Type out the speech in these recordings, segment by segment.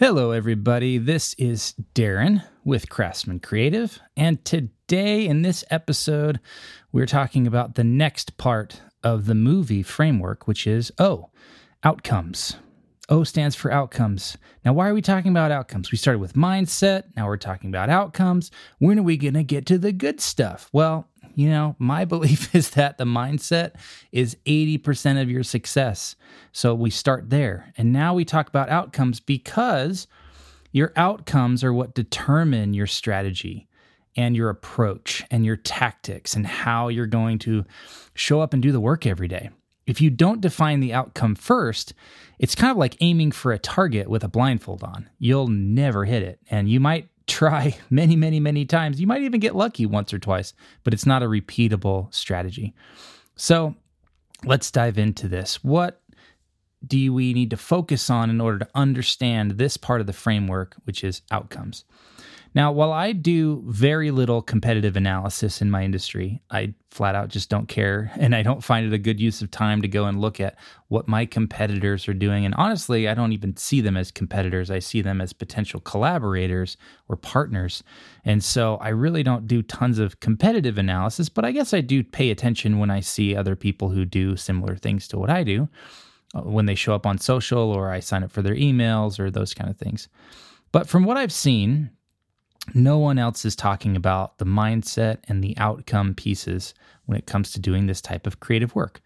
Hello, everybody. This is Darren with Craftsman Creative. And today, in this episode, we're talking about the next part of the movie framework, which is O, outcomes. O stands for outcomes. Now, why are we talking about outcomes? We started with mindset. Now we're talking about outcomes. When are we going to get to the good stuff? Well, you know, my belief is that the mindset is 80% of your success. So we start there. And now we talk about outcomes because your outcomes are what determine your strategy and your approach and your tactics and how you're going to show up and do the work every day. If you don't define the outcome first, it's kind of like aiming for a target with a blindfold on. You'll never hit it, and you might try many, many, many times. You might even get lucky once or twice, but it's not a repeatable strategy. So let's dive into this. What do we need to focus on in order to understand this part of the framework, which is outcomes? Now, while I do very little competitive analysis in my industry, I flat out just don't care. And I don't find it a good use of time to go and look at what my competitors are doing. And honestly, I don't even see them as competitors. I see them as potential collaborators or partners. And so I really don't do tons of competitive analysis, but I guess I do pay attention when I see other people who do similar things to what I do uh, when they show up on social or I sign up for their emails or those kind of things. But from what I've seen, no one else is talking about the mindset and the outcome pieces when it comes to doing this type of creative work.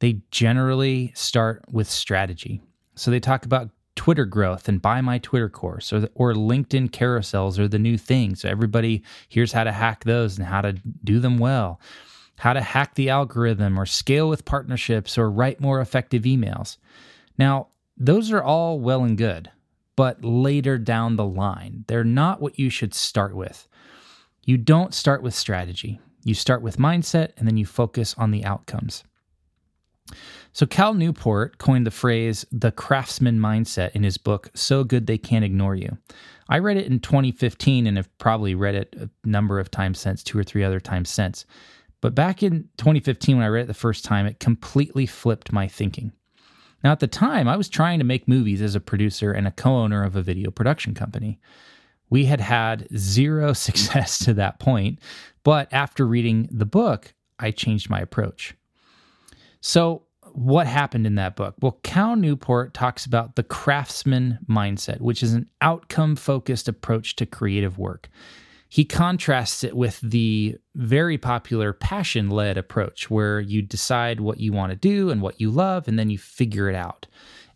They generally start with strategy. So they talk about Twitter growth and buy my Twitter course or, or LinkedIn carousels are the new thing. So everybody here's how to hack those and how to do them well, how to hack the algorithm or scale with partnerships or write more effective emails. Now, those are all well and good but later down the line. They're not what you should start with. You don't start with strategy. You start with mindset and then you focus on the outcomes. So, Cal Newport coined the phrase the craftsman mindset in his book, So Good They Can't Ignore You. I read it in 2015 and have probably read it a number of times since, two or three other times since. But back in 2015, when I read it the first time, it completely flipped my thinking. Now, at the time, I was trying to make movies as a producer and a co owner of a video production company. We had had zero success to that point, but after reading the book, I changed my approach. So, what happened in that book? Well, Cal Newport talks about the craftsman mindset, which is an outcome focused approach to creative work he contrasts it with the very popular passion led approach where you decide what you want to do and what you love and then you figure it out.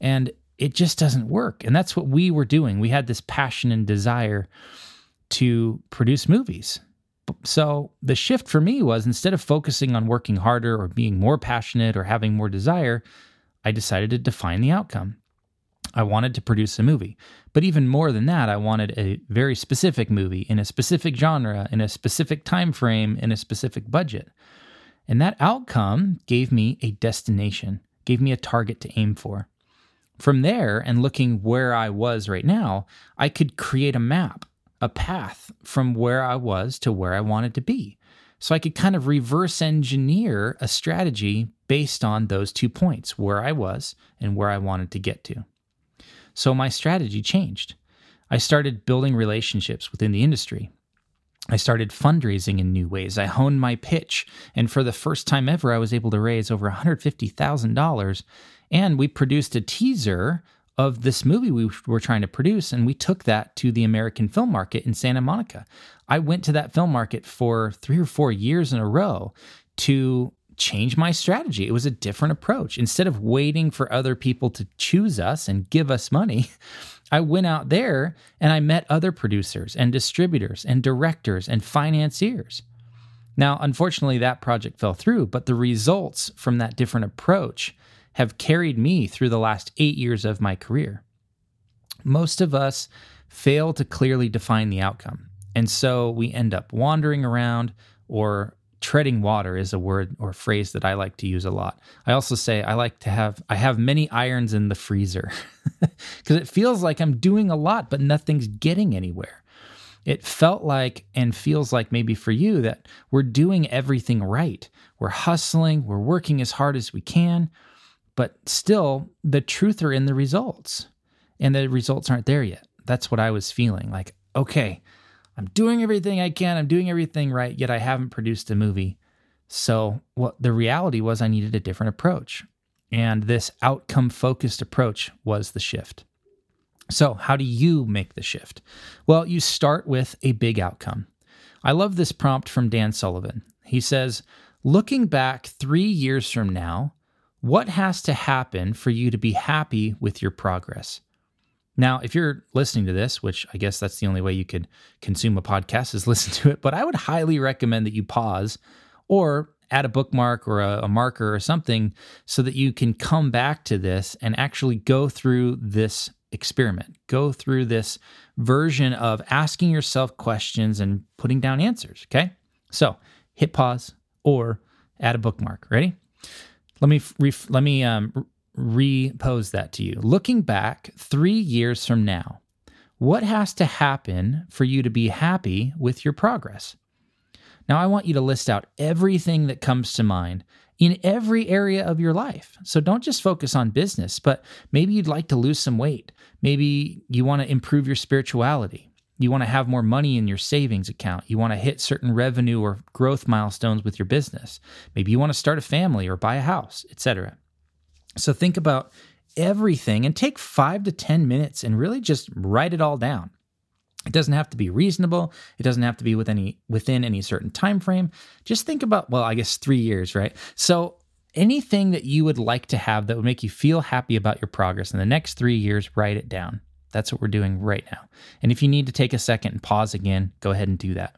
And it just doesn't work. And that's what we were doing. We had this passion and desire to produce movies. So the shift for me was instead of focusing on working harder or being more passionate or having more desire, I decided to define the outcome. I wanted to produce a movie. But even more than that, I wanted a very specific movie in a specific genre, in a specific time frame, in a specific budget. And that outcome gave me a destination, gave me a target to aim for. From there, and looking where I was right now, I could create a map, a path from where I was to where I wanted to be. So I could kind of reverse engineer a strategy based on those two points, where I was and where I wanted to get to. So my strategy changed. I started building relationships within the industry. I started fundraising in new ways. I honed my pitch, and for the first time ever, I was able to raise over $150,000. And we produced a teaser of this movie we were trying to produce, and we took that to the American film market in Santa Monica. I went to that film market for three or four years in a row to change my strategy. It was a different approach. Instead of waiting for other people to choose us and give us money, I went out there and I met other producers and distributors and directors and financiers. Now, unfortunately, that project fell through, but the results from that different approach have carried me through the last eight years of my career. Most of us fail to clearly define the outcome. And so we end up wandering around or treading water is a word or phrase that I like to use a lot. I also say I like to have I have many irons in the freezer because it feels like I'm doing a lot but nothing's getting anywhere. It felt like and feels like maybe for you that we're doing everything right. We're hustling, we're working as hard as we can, but still the truth are in the results. And the results aren't there yet. That's what I was feeling like, okay, I'm doing everything I can, I'm doing everything right, yet I haven't produced a movie. So, what the reality was, I needed a different approach. And this outcome focused approach was the shift. So, how do you make the shift? Well, you start with a big outcome. I love this prompt from Dan Sullivan. He says, Looking back three years from now, what has to happen for you to be happy with your progress? Now, if you're listening to this, which I guess that's the only way you could consume a podcast is listen to it, but I would highly recommend that you pause or add a bookmark or a, a, marker or something so that you can come back to this and actually go through this experiment. Go through this version of asking yourself questions and putting down answers. Okay. So hit pause or add a bookmark. Ready? Let me ref- let me um, repose that to you. Looking back three years from now, what has to happen for you to be happy with your progress? Now, I want you to list out everything that comes to mind in every area of your life. So don't just focus on business, but maybe you'd like to lose some weight. Maybe you want to improve your spirituality. You want to have more money in your savings account. You want to hit certain revenue or growth milestones with your business. Maybe you want to start a family or buy a house, etc. So think about everything and take 5 to 10 minutes and really just write it all down. It doesn't have to be reasonable. It doesn't have to be with any within any certain time frame. Just think about well, I guess 3 years, right? So anything that you would like to have that would make you feel happy about your progress in the next 3 years, write it down. That's what we're doing right now. And if you need to take a second and pause again, go ahead and do that.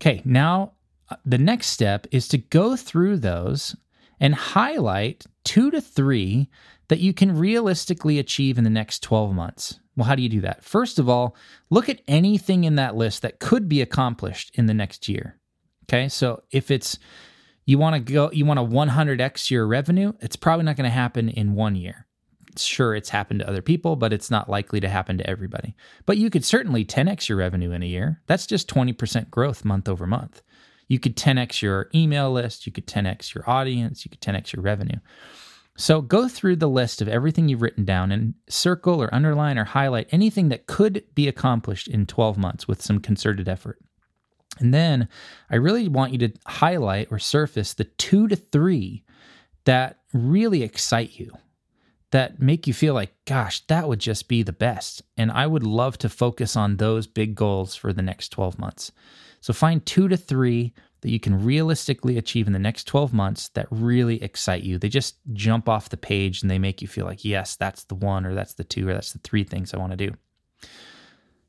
Okay, now uh, the next step is to go through those and highlight two to three that you can realistically achieve in the next 12 months. Well, how do you do that? First of all, look at anything in that list that could be accomplished in the next year. Okay, so if it's you want to go, you want to 100x your revenue, it's probably not going to happen in one year. Sure, it's happened to other people, but it's not likely to happen to everybody. But you could certainly 10x your revenue in a year. That's just 20% growth month over month. You could 10x your email list, you could 10x your audience, you could 10x your revenue. So go through the list of everything you've written down and circle or underline or highlight anything that could be accomplished in 12 months with some concerted effort. And then I really want you to highlight or surface the two to three that really excite you, that make you feel like, gosh, that would just be the best. And I would love to focus on those big goals for the next 12 months. So find two to three that you can realistically achieve in the next 12 months that really excite you. They just jump off the page and they make you feel like, yes, that's the one, or that's the two, or that's the three things I want to do.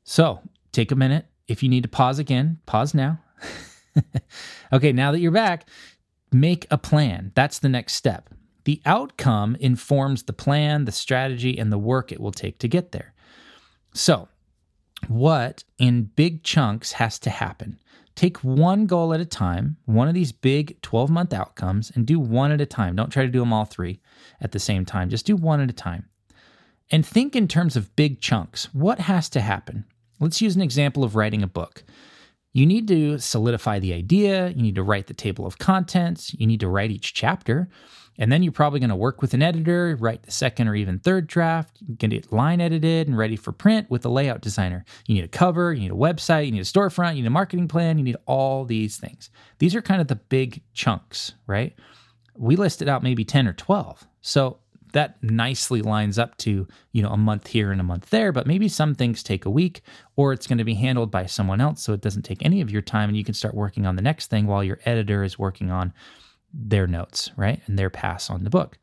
So take a minute. If you need to pause again, pause now. okay, now that you're back, make a plan. That's the next step. The outcome informs the plan, the strategy, and the work it will take to get there. So, what in big chunks has to happen? Take one goal at a time, one of these big 12 month outcomes, and do one at a time. Don't try to do them all three at the same time. Just do one at a time. And think in terms of big chunks. What has to happen? Let's use an example of writing a book. You need to solidify the idea, you need to write the table of contents, you need to write each chapter. And then you're probably going to work with an editor, write the second or even third draft, get it line edited and ready for print with a layout designer. You need a cover, you need a website, you need a storefront, you need a marketing plan, you need all these things. These are kind of the big chunks, right? We listed out maybe 10 or 12. So that nicely lines up to, you know, a month here and a month there, but maybe some things take a week or it's going to be handled by someone else so it doesn't take any of your time and you can start working on the next thing while your editor is working on their notes, right? And their pass on the book.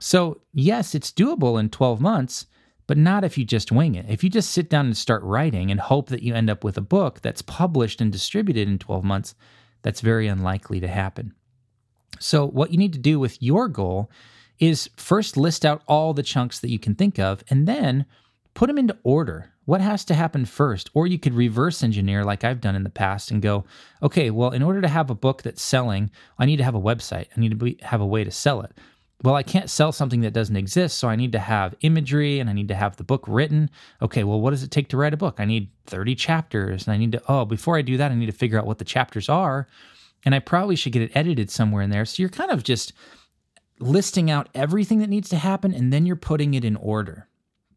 So, yes, it's doable in 12 months, but not if you just wing it. If you just sit down and start writing and hope that you end up with a book that's published and distributed in 12 months, that's very unlikely to happen. So, what you need to do with your goal is first list out all the chunks that you can think of and then put them into order what has to happen first? Or you could reverse engineer like I've done in the past and go, okay, well, in order to have a book that's selling, I need to have a website. I need to be, have a way to sell it. Well, I can't sell something that doesn't exist, so I need to have imagery and I need to have the book written. Okay, well, what does it take to write a book? I need 30 chapters and I need to, oh, before I do that, I need to figure out what the chapters are. And I probably should get it edited somewhere in there. So you're kind of just listing out everything that needs to happen and then you're putting it in order.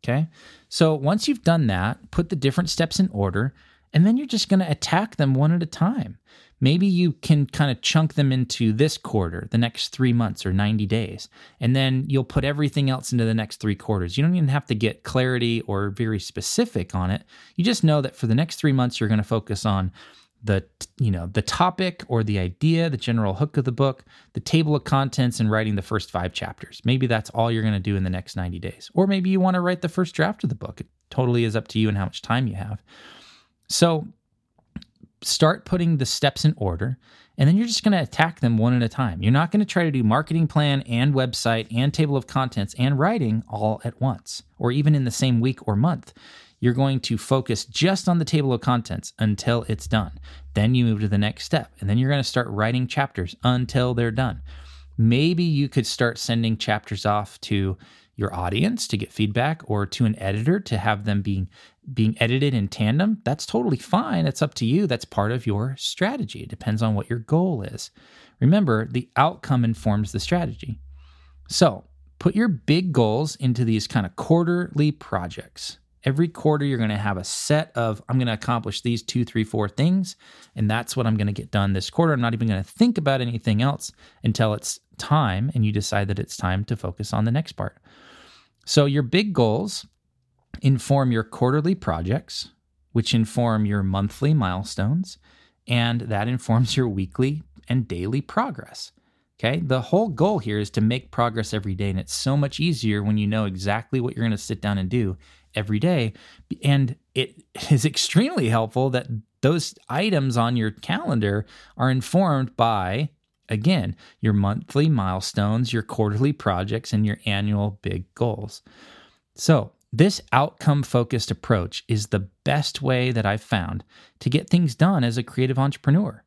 Okay. So once you've done that, put the different steps in order, and then you're just going to attack them one at a time. Maybe you can kind of chunk them into this quarter, the next three months or 90 days, and then you'll put everything else into the next three quarters. You don't even have to get clarity or very specific on it. You just know that for the next three months, you're going to focus on the you know the topic or the idea the general hook of the book the table of contents and writing the first five chapters maybe that's all you're going to do in the next 90 days or maybe you want to write the first draft of the book it totally is up to you and how much time you have so start putting the steps in order and then you're just going to attack them one at a time. You're not going to try to do marketing plan and website and table of contents and writing all at once or even in the same week or month. You're going to focus just on the table of contents until it's done. Then you move to the next step and then you're going to start writing chapters until they're done. Maybe you could start sending chapters off to your audience to get feedback or to an editor to have them being being edited in tandem, that's totally fine. It's up to you. That's part of your strategy. It depends on what your goal is. Remember, the outcome informs the strategy. So, put your big goals into these kind of quarterly projects. Every quarter, you're going to have a set of, I'm going to accomplish these two, three, four things. And that's what I'm going to get done this quarter. I'm not even going to think about anything else until it's time and you decide that it's time to focus on the next part. So, your big goals inform your quarterly projects, which inform your monthly milestones, and that informs your weekly and daily progress. Okay. The whole goal here is to make progress every day. And it's so much easier when you know exactly what you're going to sit down and do every day. And it is extremely helpful that those items on your calendar are informed by Again, your monthly milestones, your quarterly projects, and your annual big goals. So, this outcome focused approach is the best way that I've found to get things done as a creative entrepreneur.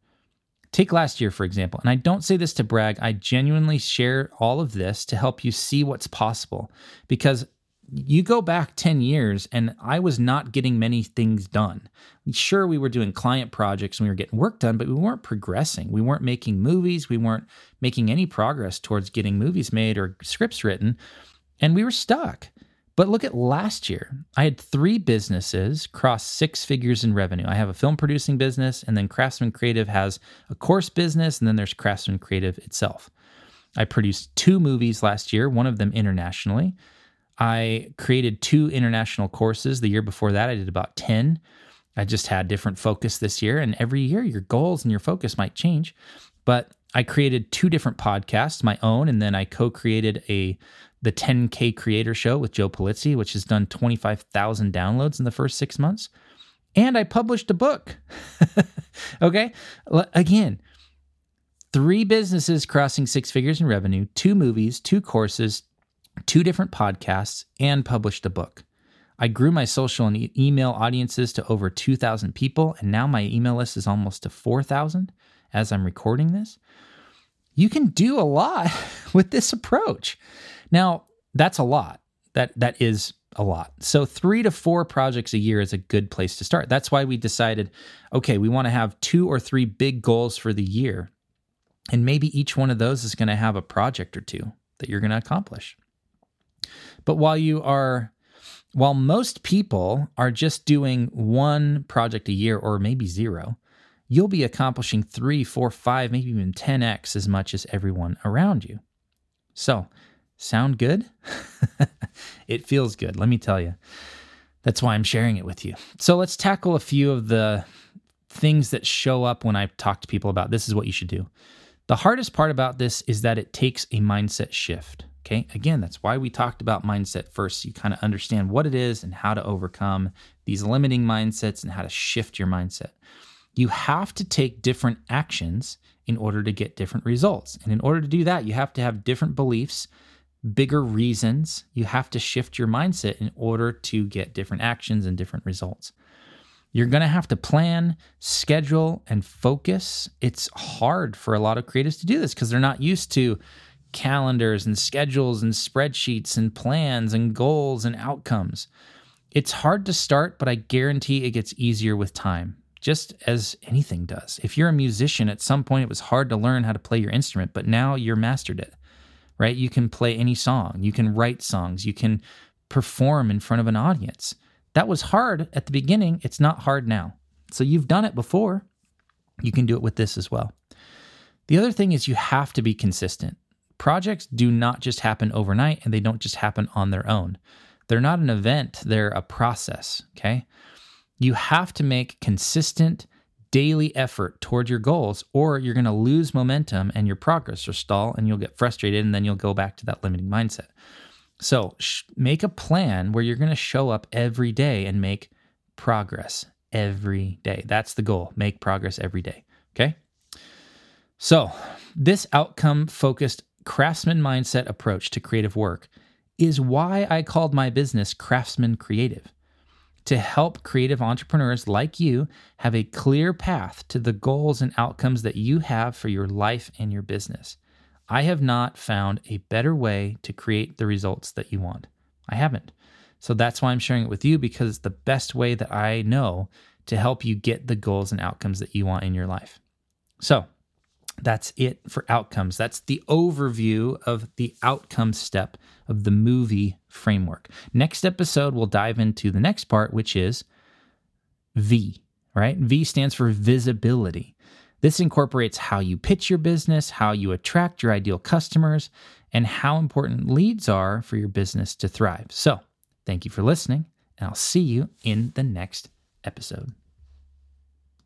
Take last year, for example, and I don't say this to brag, I genuinely share all of this to help you see what's possible because you go back 10 years and I was not getting many things done. Sure, we were doing client projects and we were getting work done, but we weren't progressing. We weren't making movies. We weren't making any progress towards getting movies made or scripts written. And we were stuck. But look at last year. I had three businesses cross six figures in revenue. I have a film producing business, and then Craftsman Creative has a course business, and then there's Craftsman Creative itself. I produced two movies last year, one of them internationally. I created two international courses. The year before that, I did about 10. I just had different focus this year. And every year, your goals and your focus might change. But I created two different podcasts, my own, and then I co created a the 10K Creator Show with Joe Pulizzi, which has done 25,000 downloads in the first six months. And I published a book. okay. Again, three businesses crossing six figures in revenue, two movies, two courses, two different podcasts, and published a book. I grew my social and e- email audiences to over 2,000 people, and now my email list is almost to 4,000 as I'm recording this. You can do a lot with this approach. Now, that's a lot. That that is a lot. So 3 to 4 projects a year is a good place to start. That's why we decided okay, we want to have 2 or 3 big goals for the year. And maybe each one of those is going to have a project or two that you're going to accomplish. But while you are, while most people are just doing one project a year or maybe zero, you'll be accomplishing three, four, five, maybe even 10x as much as everyone around you. So, sound good? it feels good, let me tell you. That's why I'm sharing it with you. So, let's tackle a few of the things that show up when I talk to people about this is what you should do. The hardest part about this is that it takes a mindset shift. Okay. Again, that's why we talked about mindset first. So you kind of understand what it is and how to overcome these limiting mindsets and how to shift your mindset. You have to take different actions in order to get different results. And in order to do that, you have to have different beliefs, bigger reasons. You have to shift your mindset in order to get different actions and different results. You're going to have to plan, schedule, and focus. It's hard for a lot of creatives to do this because they're not used to calendars and schedules and spreadsheets and plans and goals and outcomes. It's hard to start, but I guarantee it gets easier with time, just as anything does. If you're a musician, at some point it was hard to learn how to play your instrument, but now you're mastered it, right? You can play any song, you can write songs, you can perform in front of an audience. That was hard at the beginning. It's not hard now. So you've done it before. You can do it with this as well. The other thing is you have to be consistent. Projects do not just happen overnight and they don't just happen on their own. They're not an event, they're a process, okay? You have to make consistent daily effort toward your goals or you're going to lose momentum and your progress will stall and you'll get frustrated and then you'll go back to that limiting mindset. So, sh- make a plan where you're going to show up every day and make progress every day. That's the goal. Make progress every day. Okay. So, this outcome focused craftsman mindset approach to creative work is why I called my business Craftsman Creative to help creative entrepreneurs like you have a clear path to the goals and outcomes that you have for your life and your business. I have not found a better way to create the results that you want. I haven't. So that's why I'm sharing it with you because it's the best way that I know to help you get the goals and outcomes that you want in your life. So, that's it for outcomes. That's the overview of the outcome step of the movie framework. Next episode, we'll dive into the next part, which is V, right? V stands for visibility. This incorporates how you pitch your business, how you attract your ideal customers, and how important leads are for your business to thrive. So, thank you for listening, and I'll see you in the next episode.